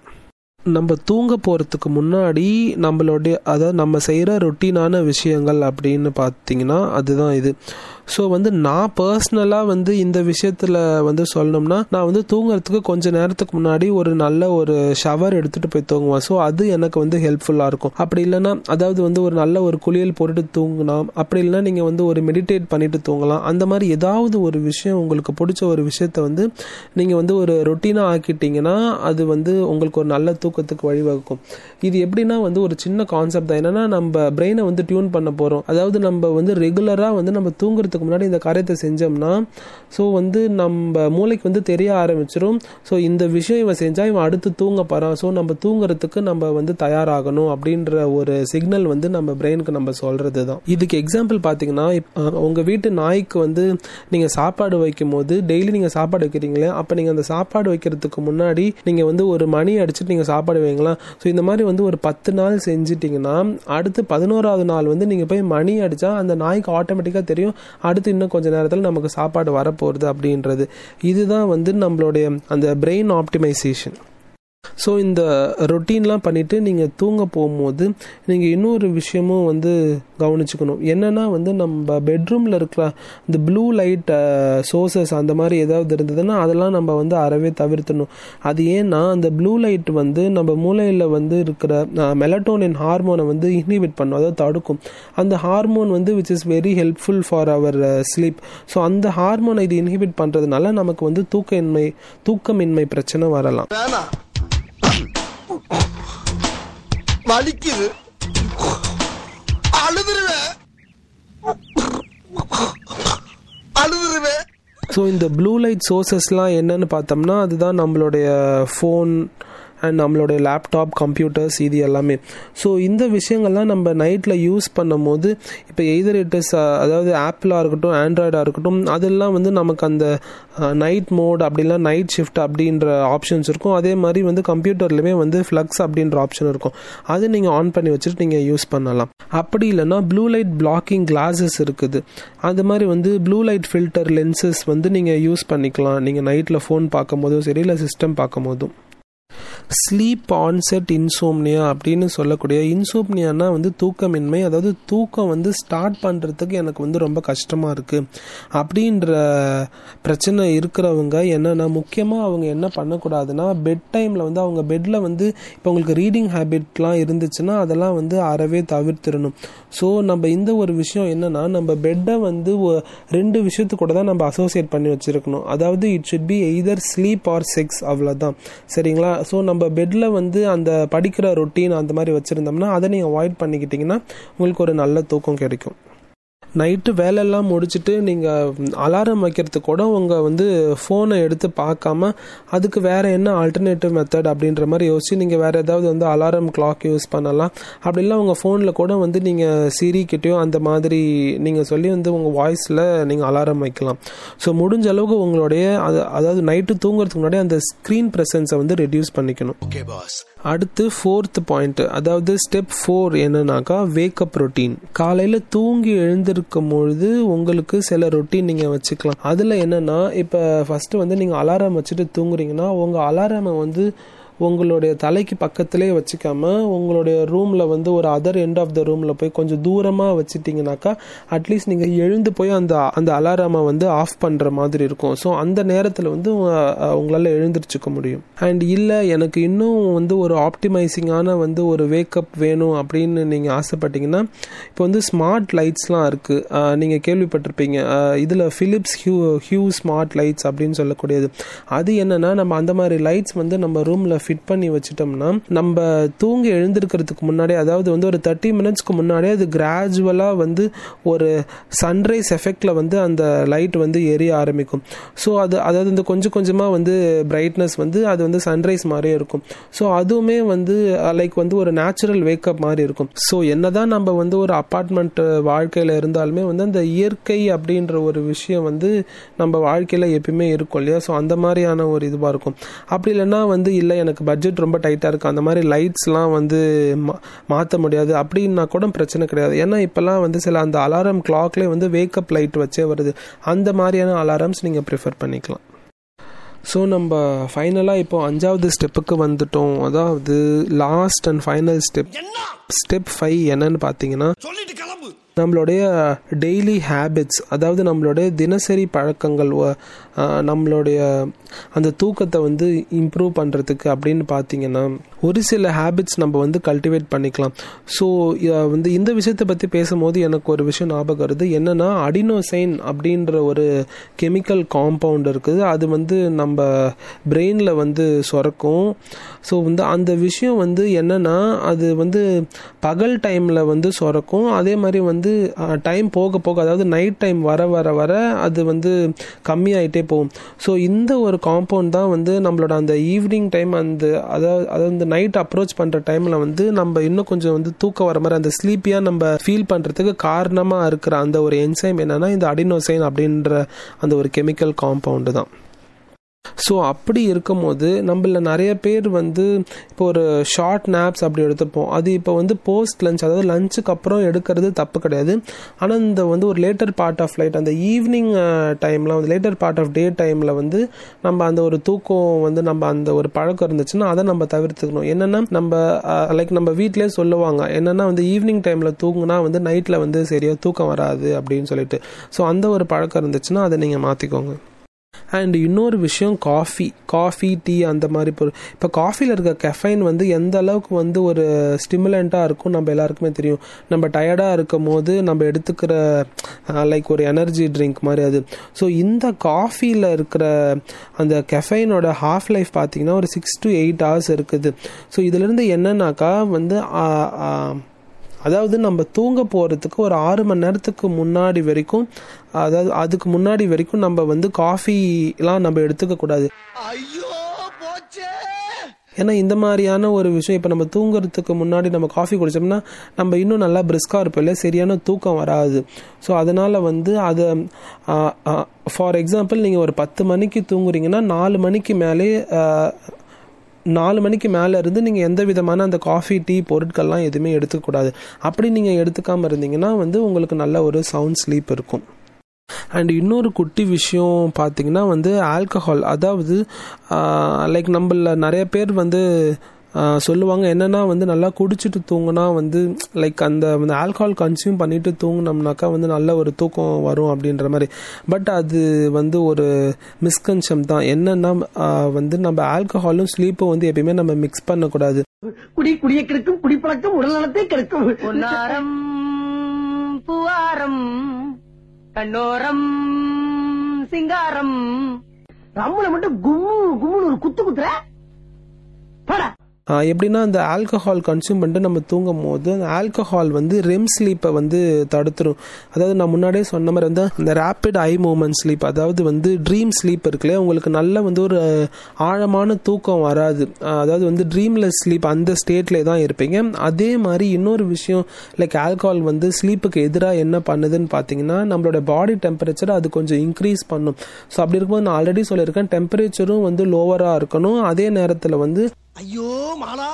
நம்ம தூங்க போகிறதுக்கு முன்னாடி நம்மளுடைய அதாவது நம்ம செய்கிற ரொட்டீனான விஷயங்கள் அப்படின்னு பார்த்தீங்கன்னா அதுதான் இது. ஸோ வந்து நான் பர்சனலாக வந்து இந்த விஷயத்தில் வந்து சொல்லணும்னா நான் வந்து தூங்குறதுக்கு கொஞ்ச நேரத்துக்கு முன்னாடி ஒரு நல்ல ஒரு ஷவர் எடுத்துகிட்டு போய் தூங்குவேன். ஸோ அது எனக்கு வந்து ஹெல்ப்ஃபுல்லாக இருக்கும். அப்படி இல்லைன்னா அதாவது வந்து ஒரு நல்ல ஒரு குளியல் போட்டுட்டு தூங்கலாம் அப்படி இல்லைன்னா நீங்கள் வந்து ஒரு மெடிடேட் பண்ணிட்டு தூங்கலாம். அந்த மாதிரி ஏதாவது ஒரு விஷயம் உங்களுக்கு பிடிச்ச ஒரு விஷயத்த வந்து நீங்கள் வந்து ஒரு ரொட்டீனாக ஆக்கிட்டீங்கன்னா அது வந்து உங்களுக்கு ஒரு நல்ல தூக்கத்துக்கு வழிவகுக்கும். இது எப்படின்னா வந்து ஒரு சின்ன கான்செப்ட் தான். என்னன்னா நம்ம பிரெயினை வந்து டியூன் பண்ண போகிறோம் அதாவது நம்ம வந்து ரெகுலராக வந்து நம்ம தூங்குறதுக்கு முன்னாடி இந்த காரியத்தை செஞ்சோம்னா ஸோ வந்து நம்ம மூளைக்கு வந்து தெரிய ஆரம்பிச்சிடும் ஸோ இந்த விஷயம் இவன் செஞ்சால் இவன் அடுத்து தூங்க போகிறான் ஸோ நம்ம தூங்குறதுக்கு நம்ம வந்து தயாராகணும் அப்படின்ற ஒரு சிக்னல் வந்து நம்ம பிரெயினுக்கு நம்ம சொல்கிறது தான் இதுக்கு எக்ஸாம்பிள் பார்த்தீங்கன்னா உங்கள் வீட்டு நாய்க்கு வந்து நீங்கள் சாப்பாடு வைக்கும் போது டெய்லி நீங்கள் சாப்பாடு வைக்கிறீங்களே அப்போ நீங்கள் அந்த சாப்பாடு வைக்கிறதுக்கு முன்னாடி நீங்கள் வந்து ஒரு மணி அடிச்சுட்டு நீங்கள் சாப்பாடு வைங்களா? ஸோ இந்த மாதிரி வந்து ஒரு பத்து நாள் செஞ்சிட்டிங்கன்னா அடுத்து பதினோராவது நாள் வந்து நீங்கள் போய் மணி அடித்தா அந்த நாய்க்கு ஆட்டோமேட்டிக்காக தெரியும். அடுத்து இன்னும் கொஞ்ச நேரத்தில் நமக்கு சாப்பாடு வரப்போகிறது அப்படின்றது. இதுதான் வந்து நம்மளுடைய அந்த பிரெயின் ஆப்டிமைசேஷன் ஸோ இந்த ரொட்டீன்லாம் பண்ணிவிட்டு நீங்கள் தூங்க போகும்போது நீங்கள் இன்னொரு விஷயமும் வந்து கவனிச்சுக்கணும். என்னென்னா வந்து நம்ம பெட்ரூமில் இருக்கிற இந்த ப்ளூ லைட் சோர்சஸ் அந்த மாதிரி ஏதாவது இருந்ததுன்னா அதெல்லாம் நம்ம வந்து அறவே தவிர்த்தணும் அது ஏன்னா அந்த ப்ளூ லைட் வந்து நம்ம மூளையில் வந்து இருக்கிற மெலட்டோனின் ஹார்மோனை வந்து இன்ஹிபிட் பண்ணும். அதாவது தடுக்கும். அந்த ஹார்மோன் வந்து which is very helpful for our sleep so அந்த ஹார்மோனை இது இன்ஹிபிட் பண்ணுறதுனால நமக்கு வந்து தூக்கமின்மை தூக்கமின்மை பிரச்சனை வரலாம். வலிக்குது. அழுதுருவேன். அழுதுருவேன். ஸோ இந்த ப்ளூ லைட் சோர்சஸ்லாம் என்னன்னு பார்த்தோம்னா அதுதான் நம்மளுடைய ஃபோன் அண்ட் நம்மளுடைய லேப்டாப் கம்ப்யூட்டர்ஸ் இது எல்லாமே. ஸோ இந்த விஷயங்கள்லாம் நம்ம நைட்டில் யூஸ் பண்ணும் போது இப்போ எய்தர் இட் இஸ் அதாவது ஆப்பிளாக இருக்கட்டும் ஆண்ட்ராய்டாக இருக்கட்டும் அதெல்லாம் வந்து நமக்கு அந்த நைட் மோட் அப்படிலாம் நைட் ஷிஃப்ட் அப்படின்ற ஆப்ஷன்ஸ் இருக்கும். அதே மாதிரி வந்து கம்ப்யூட்டர்லையுமே வந்து ஃப்ளக்ஸ் அப்படின்ற ஆப்ஷன் இருக்கும். அது நீங்கள் ஆன் பண்ணி வச்சுட்டு நீங்கள் யூஸ் பண்ணலாம். அப்படி இல்லைன்னா ப்ளூ லைட் பிளாக்கிங் கிளாஸஸ் இருக்குது. அது மாதிரி வந்து ப்ளூ லைட் ஃபில்டர் லென்சஸ் வந்து நீங்கள் யூஸ் பண்ணிக்கலாம். நீங்கள் நைட்டில் ஃபோன் பார்க்கும் போதும் சரி இல்லை சிஸ்டம் பார்க்கும் போதும் ஸ்லீப் ஆன்செட் இன்சோம்னியா அப்படின்னு சொல்லக்கூடிய இன்சோம்னியானா வந்து தூக்கமின்மை அதாவது தூக்கம் வந்து ஸ்டார்ட் பண்ணுறதுக்கு எனக்கு வந்து ரொம்ப கஷ்டமாக இருக்குது அப்படின்ற பிரச்சனை இருக்கிறவங்க என்னென்னா முக்கியமாக அவங்க என்ன பண்ணக்கூடாதுன்னா பெட் டைமில் வந்து அவங்க பெட்டில் வந்து இப்போ உங்களுக்கு ரீடிங் ஹேபிட்லாம் இருந்துச்சுன்னா அதெல்லாம் வந்து அறவே தவிர்த்திடணும். ஸோ நம்ம இந்த ஒரு விஷயம் என்னென்னா நம்ம பெட்டை வந்து ரெண்டு விஷயத்து கூட தான் நம்ம அசோசியேட் பண்ணி வச்சிருக்கணும். அதாவது it should be either sleep or sex அவ்வளோதான் சரிங்களா? ஸோ நம்ம நம்ம பெட்டில் வந்து அந்த படிக்கிற ரொட்டீன் அந்த மாதிரி வச்சுருந்தோம்னா அதை நீங்கள் அவாய்ட் பண்ணிக்கிட்டிங்கன்னா உங்களுக்கு ஒரு நல்ல தூக்கம் கிடைக்கும். நைட்டு வேலையெல்லாம் முடிச்சுட்டு நீங்கள் அலாரம் வைக்கிறது கூட உங்கள் வந்து ஃபோனை எடுத்து பார்க்காம அதுக்கு வேறு என்ன ஆல்டர்னேட்டிவ் மெத்தட் அப்படின்ற மாதிரி யோசிச்சு நீங்கள் வேறு ஏதாவது வந்து அலாரம் கிளாக் யூஸ் பண்ணலாம். அப்படி இல்லை உங்கள் ஃபோனில் கூட வந்து நீங்கள் சிரி கிட்டேயோ அந்த மாதிரி நீங்கள் சொல்லி வந்து உங்கள் வாய்ஸில் நீங்கள் அலாரம் வைக்கலாம். ஸோ முடிஞ்ச அளவுக்கு உங்களுடைய அது அதாவது நைட்டு தூங்குறதுக்கு முன்னாடி அந்த ஸ்க்ரீன் ப்ரெசன்ஸை வந்து ரெடியூஸ் பண்ணிக்கணும். ஓகே பாஸ் அடுத்து ஃபோர்த் பாயிண்ட் அதாவது ஸ்டெப் ஃபோர் என்னன்னாக்கா வேக்கப் ரொட்டீன் காலையில் தூங்கி எழுந்திருக்கும் பொழுது உங்களுக்கு சில ரொட்டீன் நீங்கள் வச்சுக்கலாம். அதில் என்னன்னா இப்போ ஃபஸ்ட்டு வந்து நீங்கள் அலாரம் வச்சுட்டு தூங்குறீங்கன்னா உங்கள் அலாரமை வந்து உங்களுடைய தலைக்கு பக்கத்திலே வச்சுக்காம உங்களுடைய ரூமில் வந்து ஒரு அதர் எண்ட் ஆஃப் த ரூமில் போய் கொஞ்சம் தூரமாக வச்சுட்டிங்கனாக்கா அட்லீஸ்ட் நீங்கள் எழுந்து போய் அந்த அந்த அலாரமை வந்து ஆஃப் பண்ணுற மாதிரி இருக்கும். ஸோ அந்த நேரத்தில் வந்து உங்களால் எழுந்திரிச்சுக்க முடியும். அண்ட் இல்லை எனக்கு இன்னும் வந்து ஒரு ஆப்டிமைசிங்கான வந்து ஒரு வேக்கப் வேணும் அப்படின்னு நீங்கள் ஆசைப்பட்டீங்கன்னா இப்போ வந்து ஸ்மார்ட் லைட்ஸ்லாம் இருக்குது நீங்கள் கேள்விப்பட்டிருப்பீங்க. இதில் Philips Hue Hue smart lights அப்படின்னு சொல்லக்கூடியது. அது என்னன்னா நம்ம அந்த மாதிரி லைட்ஸ் வந்து நம்ம ரூமில் ஃபிட் பண்ணி வச்சுட்டோம்னா நம்ம தூங்கி எழுந்திருக்கிறதுக்கு முன்னாடி அதாவது வந்து ஒரு தேர்ட்டி மினிட்ஸ்க்கு முன்னாடியே அது கிராஜுவலாக வந்து ஒரு சன்ரைஸ் எஃபெக்டில் வந்து அந்த லைட் வந்து எரிய ஆரம்பிக்கும். ஸோ அது அதாவது இந்த கொஞ்சம் கொஞ்சமாக வந்து பிரைட்னஸ் வந்து அது வந்து சன்ரைஸ் மாதிரியே இருக்கும். ஸோ அதுவுமே வந்து uh, லைக் வந்து ஒரு நேச்சுரல் வேக்கப் மாதிரி இருக்கும். ஸோ என்னதான் நம்ம வந்து ஒரு அப்பார்ட்மெண்ட் uh, வாழ்க்கையில் இருந்தாலுமே வந்து அந்த இயற்கை அப்படின்ற ஒரு விஷயம் வந்து நம்ம வாழ்க்கையில் எப்பயுமே இருக்கும் இல்லையா? ஸோ அந்த மாதிரியான ஒரு இதுவாக இருக்கும். அப்படி இல்லைன்னா வந்து இல்லை எனக்கு பட்ஜெட் ரொம்ப டைட்டாக இருக்குது அந்த மாதிரி லைட்ஸ்லாம் வந்து மாற்ற முடியாது. அப்படின்னா கூட பிரச்சனை கிடையாது. ஏன்னா இப்போல்லாம் வந்து சில அந்த அலாரம் கிளாக்லேயே வந்து வேக்கப் லைட் வச்சே வருது. அந்த மாதிரியான அலாரம்ஸ் நீங்கள் ப்ரிஃபர் பண்ணிக்கலாம். ஸோ நம்ம ஃபைனலாக இப்போ அஞ்சாவது ஸ்டெப்புக்கு வந்துட்டோம். அதாவது last and final step step five என்னன்னு பார்த்தீங்கன்னா நம்மளுடைய டெய்லி ஹேபிட்ஸ் அதாவது நம்மளுடைய தினசரி பழக்கங்கள் நம்மளுடைய அந்த தூக்கத்தை வந்து இம்ப்ரூவ் பண்ணுறதுக்கு அப்படின்னு பார்த்தீங்கன்னா ஒரு சில ஹேபிட்ஸ் நம்ம வந்து கல்டிவேட் பண்ணிக்கலாம். ஸோ வந்து இந்த விஷயத்தை பற்றி பேசும்போது எனக்கு ஒரு விஷயம் ஞாபகம் வருது. என்னன்னா அடினோசைன் அப்படின்ற ஒரு கெமிக்கல் காம்பவுண்ட் இருக்குது. அது வந்து நம்ம பிரெயினில் வந்து சுரக்கும். ஸோ வந்து அந்த விஷயம் வந்து என்னென்னா அது வந்து பகல் டைமில் வந்து சுரக்கும். அதே மாதிரி வந்து டைம் போக போக அதாவது நைட் டைம் வர வர வர அது வந்து கம்மியாயிட்டே போகும். ஸோ இந்த ஒரு காம்பவுண்ட் தான் வந்து நம்மளோட அந்த ஈவினிங் டைம் அந்த அதாவது அதாவது இந்த நைட் அப்ரோச் பண்ணுற டைமில் வந்து நம்ம இன்னும் கொஞ்சம் வந்து தூக்கம் வர மாதிரி அந்த ஸ்லீப்பியாக நம்ம ஃபீல் பண்ணுறதுக்கு காரணமாக இருக்கிற அந்த ஒரு என்சைம் என்னென்னா இந்த அடினோசைன் அப்படின்ற அந்த ஒரு கெமிக்கல் காம்பவுண்டு தான். ஸோ அப்படி இருக்கும்போது நம்மள நிறைய பேர் வந்து இப்போ ஒரு ஷார்ட் நாப்ஸ் அப்படி எடுத்துப்போம். அது இப்போ வந்து போஸ்ட் லஞ்ச் அதாவது லஞ்சுக்கு அப்புறம் எடுக்கிறது தப்பு கிடையாது. ஆனால் இந்த வந்து ஒரு லேட்டர் பார்ட் ஆஃப் லைட் அந்த ஈவினிங் டைமில் வந்து லேட்டர் பார்ட் ஆஃப் டே டைமில் வந்து நம்ம அந்த ஒரு தூக்கம் வந்து நம்ம அந்த ஒரு பழக்கம் இருந்துச்சுன்னா அதை நம்ம தவிர்த்துக்கணும். என்னென்னா நம்ம லைக் நம்ம வீட்டிலே சொல்லுவாங்க என்னென்னா வந்து ஈவினிங் டைமில் தூங்குனா வந்து நைட்டில் வந்து சரியாக தூக்கம் வராது அப்படின்னு சொல்லிட்டு. ஸோ அந்த ஒரு பழக்கம் இருந்துச்சுன்னா அதை நீங்கள் மாற்றிக்கோங்க அண்ட் இன்னொரு விஷயம் காஃபி காஃபி டீ அந்த மாதிரி பொருள். இப்போ காஃபியில் இருக்க கெஃபைன் வந்து எந்த அளவுக்கு வந்து ஒரு ஸ்டிமுலண்ட்டாக இருக்கும் நம்ம எல்லாருக்குமே தெரியும். நம்ம டயர்டாக இருக்கும் போது நம்ம எடுத்துக்கிற லைக் ஒரு எனர்ஜி ட்ரிங்க் மாதிரி அது. ஸோ இந்த காஃபியில் இருக்கிற அந்த கெஃபைனோட ஹாஃப் லைஃப் பார்த்தீங்கன்னா ஒரு சிக்ஸ் டு எயிட் ஹவர்ஸ் இருக்குது. ஸோ இதுலேருந்து என்னன்னாக்கா வந்து அதாவது நம்ம தூங்க போகிறதுக்கு ஒரு ஆறு மணி நேரத்துக்கு முன்னாடி வரைக்கும் அதாவது அதுக்கு முன்னாடி வரைக்கும் நம்ம வந்து காஃபிலாம் நம்ம எடுத்துக்க கூடாது. ஏன்னா இந்த மாதிரியான ஒரு விஷயம் இப்போ நம்ம தூங்குறதுக்கு முன்னாடி நம்ம காஃபி குடிச்சோம்னா நம்ம இன்னும் நல்லா பிரிஸ்காக இருப்போம் இல்லை சரியான தூக்கம் வராது. ஸோ அதனால் வந்து அதை ஃபார் எக்ஸாம்பிள் நீங்கள் ஒரு பத்து மணிக்கு தூங்குறீங்கன்னா நாலு மணிக்கு மேலே நாலு மணிக்கு மேலே இருந்து நீங்கள் எந்த விதமான அந்த காஃபி டீ பொருட்கள்லாம் எதுவுமே எடுத்துக்கக்கூடாது. அப்படி நீங்கள் எடுத்துக்காமல் இருந்தீங்கன்னா வந்து உங்களுக்கு நல்ல ஒரு சவுண்ட் ஸ்லீப் இருக்கும். அண்ட் இன்னொரு குட்டி விஷயம் பார்த்தீங்கன்னா வந்து ஆல்கஹால் அதாவது லைக் நம்மள நிறைய பேர் வந்து சொல்லுவாங்க என்னன்னா வந்து நல்லா குடிச்சிட்டு தூங்குனா வந்து லைக் அந்த வந்து ஆல்கஹால் கன்சியூம் பண்ணிட்டு தூங்குனோம்னாக்கா வந்து நல்ல ஒரு தூக்கம் வரும் அப்படின்ற மாதிரி. பட் அது வந்து ஒரு மிஸ்கன்சம் தான். என்னன்னா வந்து நம்ம ஆல்கஹாலும் ஸ்லீப்பும் வந்து எப்பயுமே நம்ம மிக்ஸ் பண்ணக்கூடாது. குடி குடிய கெடுக்கும் குடிப்பழக்கம் உடல்நலத்தை கெடுக்கும். பொன்னாரம் பூவாரம் கண்ணோரம் சிங்காரம். ரம்முல மட்டும் கும்மு கும்முன்னு ஒரு குத்து குத்துற? போடா. எப்படின்னா அந்த ஆல்கஹால் கன்சியூம் பண்ணிட்டு நம்ம தூங்கும் போது அந்த ஆல்கஹால் வந்து ரெம் ஸ்லீப்பை வந்து தடுத்துரும். அதாவது நான் முன்னாடியே சொன்ன மாதிரி வந்து அந்த ரேப்பிட் ஐ மூமெண்ட் ஸ்லீப் அதாவது வந்து ட்ரீம் ஸ்லீப் இருக்குல்லையே உங்களுக்கு நல்ல வந்து ஒரு ஆழமான தூக்கம் வராது. அதாவது வந்து ட்ரீம்லெஸ் ஸ்லீப் அந்த ஸ்டேட்ல தான் இருப்பீங்க. அதே மாதிரி இன்னொரு விஷயம் லைக் ஆல்கஹால் வந்து ஸ்லீப்புக்கு எதிராக என்ன பண்ணுதுன்னு பார்த்தீங்கன்னா நம்மளோட பாடி டெம்பரேச்சர் அது கொஞ்சம் இன்க்ரீஸ் பண்ணும். ஸோ அப்படி இருக்கும்போது நான் ஆல்ரெடி சொல்லியிருக்கேன் டெம்பரேச்சரும் வந்து லோவராக இருக்கணும். அதே நேரத்தில் வந்து ஐயோ மாலா!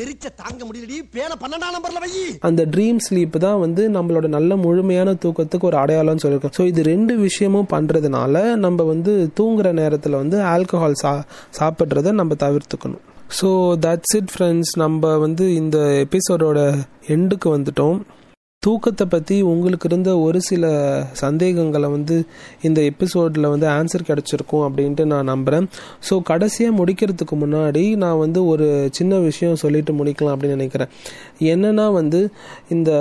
எரிச்ச தாங்க முடியலடி. பேன பன்னெண்டாம் நம்பர்ல வை. அந்த ட்ரீம் ஸ்லீப் தான் வந்து நம்மளோட நல்ல முழுமையான தூக்கத்துக்கு ஒரு அடையாளம்னு சொல்லியிருக்கோம் ஸோ இது ரெண்டு விஷயமும் பண்ணுறதுனால நம்ம வந்து தூங்குற நேரத்தில் வந்து ஆல்கஹால் சா சாப்பிட்றத நம்ம தவிர்த்துக்கணும். ஸோ தட்ஸ் இட் ஃப்ரெண்ட்ஸ் நம்ம வந்து இந்த எபிசோடோட எண்டுக்கு வந்துட்டோம். தூக்கத்தை பற்றி உங்களுக்கு இருந்த ஒரு சில சந்தேகங்களை வந்து இந்த எபிசோடில் வந்து ஆன்சர் கிடச்சிருக்கும் அப்படின்ட்டு நான் நம்புகிறேன் ஸோ கடைசியாக முடிக்கிறதுக்கு முன்னாடி நான் வந்து ஒரு சின்ன விஷயம் சொல்லிட்டு முடிக்கலாம் அப்படின்னு நினைக்கிறேன். என்னன்னா வந்து இந்த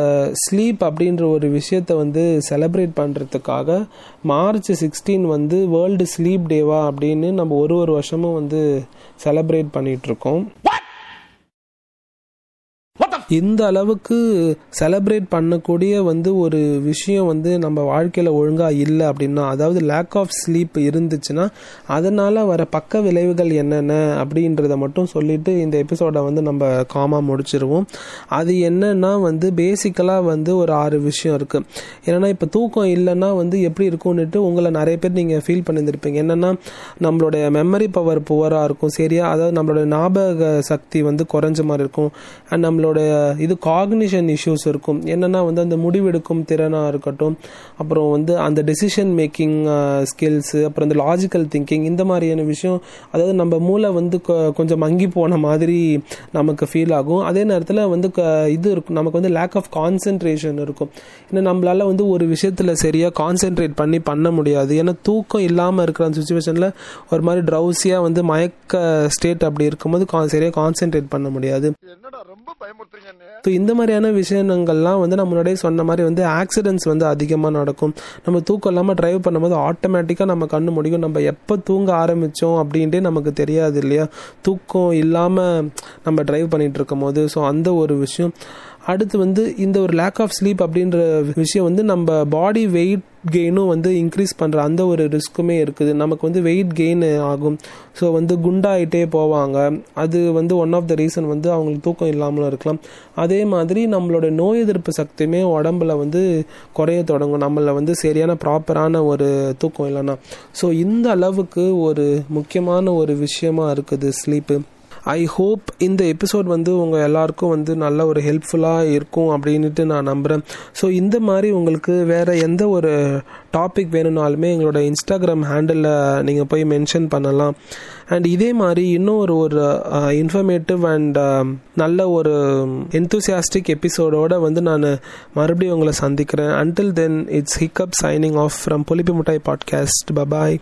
ஸ்லீப் அப்படின்ற ஒரு விஷயத்தை வந்து செலப்ரேட் பண்ணுறதுக்காக மார்ச் சிக்ஸ்டீன் வந்து வேர்ல்டு ஸ்லீப் டேவா அப்படின்னு நம்ம ஒரு ஒரு வருஷமும் வந்து செலப்ரேட் பண்ணிகிட்ருக்கோம் இருக்கோம். இந்த அளவுக்கு செலப்ரேட் பண்ணக்கூடிய வந்து ஒரு விஷயம் வந்து நம்ம வாழ்க்கையில் ஒழுங்காக இல்லை அப்படின்னா அதாவது லேக் ஆஃப் ஸ்லீப் இருந்துச்சுன்னா அதனால் வர பக்க விளைவுகள் என்னென்ன அப்படின்றத மட்டும் சொல்லிட்டு இந்த எபிசோடை வந்து நம்ம காமாக முடிச்சிருவோம். அது என்னன்னா வந்து பேசிக்கலாக வந்து ஒரு ஆறு விஷயம் இருக்குது ஏன்னா இப்போ தூக்கம் இல்லைன்னா வந்து எப்படி இருக்கும்னுட்டு உங்களை நிறைய பேர் நீங்கள் ஃபீல் பண்ணியிருந்திருப்பீங்க. என்னென்னா நம்மளுடைய மெமரி பவர் புவராக இருக்கும். சரியா? அதாவது நம்மளோட ஞாபக சக்தி வந்து குறைஞ்ச மாதிரி இருக்கும். அண்ட் நம்மளோட இது காக்னிஷன் இஷ்யூஸ் இருக்கும். என்னென்னா வந்து அந்த முடிவெடுக்கும் திறனாக இருக்கட்டும் அப்புறம் வந்து அந்த டெசிஷன் மேக்கிங் ஸ்கில்ஸு அப்புறம் இந்த லாஜிக்கல் திங்கிங் இந்த மாதிரியான விஷயம் அதாவது நம்ம மூளை வந்து கொ- கொஞ்சம் மங்கி போன மாதிரி நமக்கு ஃபீல் ஆகும். அதே நேரத்தில் வந்து க- இது இருக்கும். நமக்கு வந்து லேக் ஆஃப் கான்சென்ட்ரேஷன் இருக்கும். ஏன்னா நம்மளால் வந்து ஒரு விஷயத்தில் சரியாக கான்சென்ட்ரேட் பண்ணி பண்ண முடியாது. ஏன்னா தூக்கம் இல்லாமல் இருக்கிற அந்த சுச்சுவேஷனில் ஒரு மாதிரி ட்ரௌசியாக வந்து மயக்க ஸ்டேட் அப்படி இருக்கும்போது கா சரியாக கான்சென்ட்ரேட் பண்ண முடியாது. ஸோ இந்த மாதிரியான விஷயங்கள்லாம் வந்து நம்ம முன்னாடியே சொன்ன மாதிரி வந்து ஆக்சிடென்ட்ஸ் வந்து அதிகமாக நடக்கும். நம்ம தூக்கம் இல்லாமல் டிரைவ் பண்ணும்போது ஆட்டோமேட்டிக்காக நம்ம கண்ணு முடியும் நம்ம எப்போ தூங்க ஆரம்பித்தோம் அப்படின்ட்டு நமக்கு தெரியாது இல்லையா? தூக்கம் இல்லாமல் நம்ம டிரைவ் பண்ணிகிட்டு இருக்கும் போது ஸோ அந்த ஒரு விஷயம். அடுத்து வந்து இந்த ஒரு லேக் ஆஃப் ஸ்லீப் அப்படின்ற விஷயம் வந்து நம்ம பாடி வெயிட் கெயினும் வந்து இன்க்ரீஸ் பண்ணுற அந்த ஒரு ரிஸ்க்குமே இருக்குது. நமக்கு வந்து வெயிட் கெயின் ஆகும். ஸோ வந்து குண்டாயிட்டே போவாங்க. அது வந்து ஒன் ஆஃப் த ரீசன் வந்து அவங்களுக்கு தூக்கம் இல்லாமலும் இருக்கலாம். அதே மாதிரி நம்மளோட நோய் எதிர்ப்பு சக்தியுமே உடம்புல வந்து குறைய தொடங்கும். நம்மளை வந்து சரியான ப்ராப்பரான ஒரு தூக்கம் இல்லைன்னா. ஸோ இந்த அளவுக்கு ஒரு முக்கியமான ஒரு விஷயமா இருக்குது ஸ்லீப்பு ஐ ஹோப் இந்த எபிசோட் வந்து உங்கள் எல்லாருக்கும் வந்து நல்ல ஒரு ஹெல்ப்ஃபுல்லாக இருக்கும் அப்படின்ட்டு நான் நம்புகிறேன் ஸோ இந்த மாதிரி உங்களுக்கு வேறு எந்த ஒரு டாபிக் வேணும்னாலுமே எங்களோட இன்ஸ்டாகிராம் ஹேண்டிலில் நீங்கள் போய் மென்ஷன் பண்ணலாம். அண்ட் இதே மாதிரி இன்னும் ஒரு ஒரு இன்ஃபர்மேட்டிவ் அண்ட் நல்ல ஒரு என்தூசியாஸ்டிக் எபிசோடோட வந்து நான் மறுபடியும் உங்களை சந்திக்கிறேன். Until then it's hiccup signing off from புலிப்பி முட்டாய் பாட்காஸ்ட் பபாய்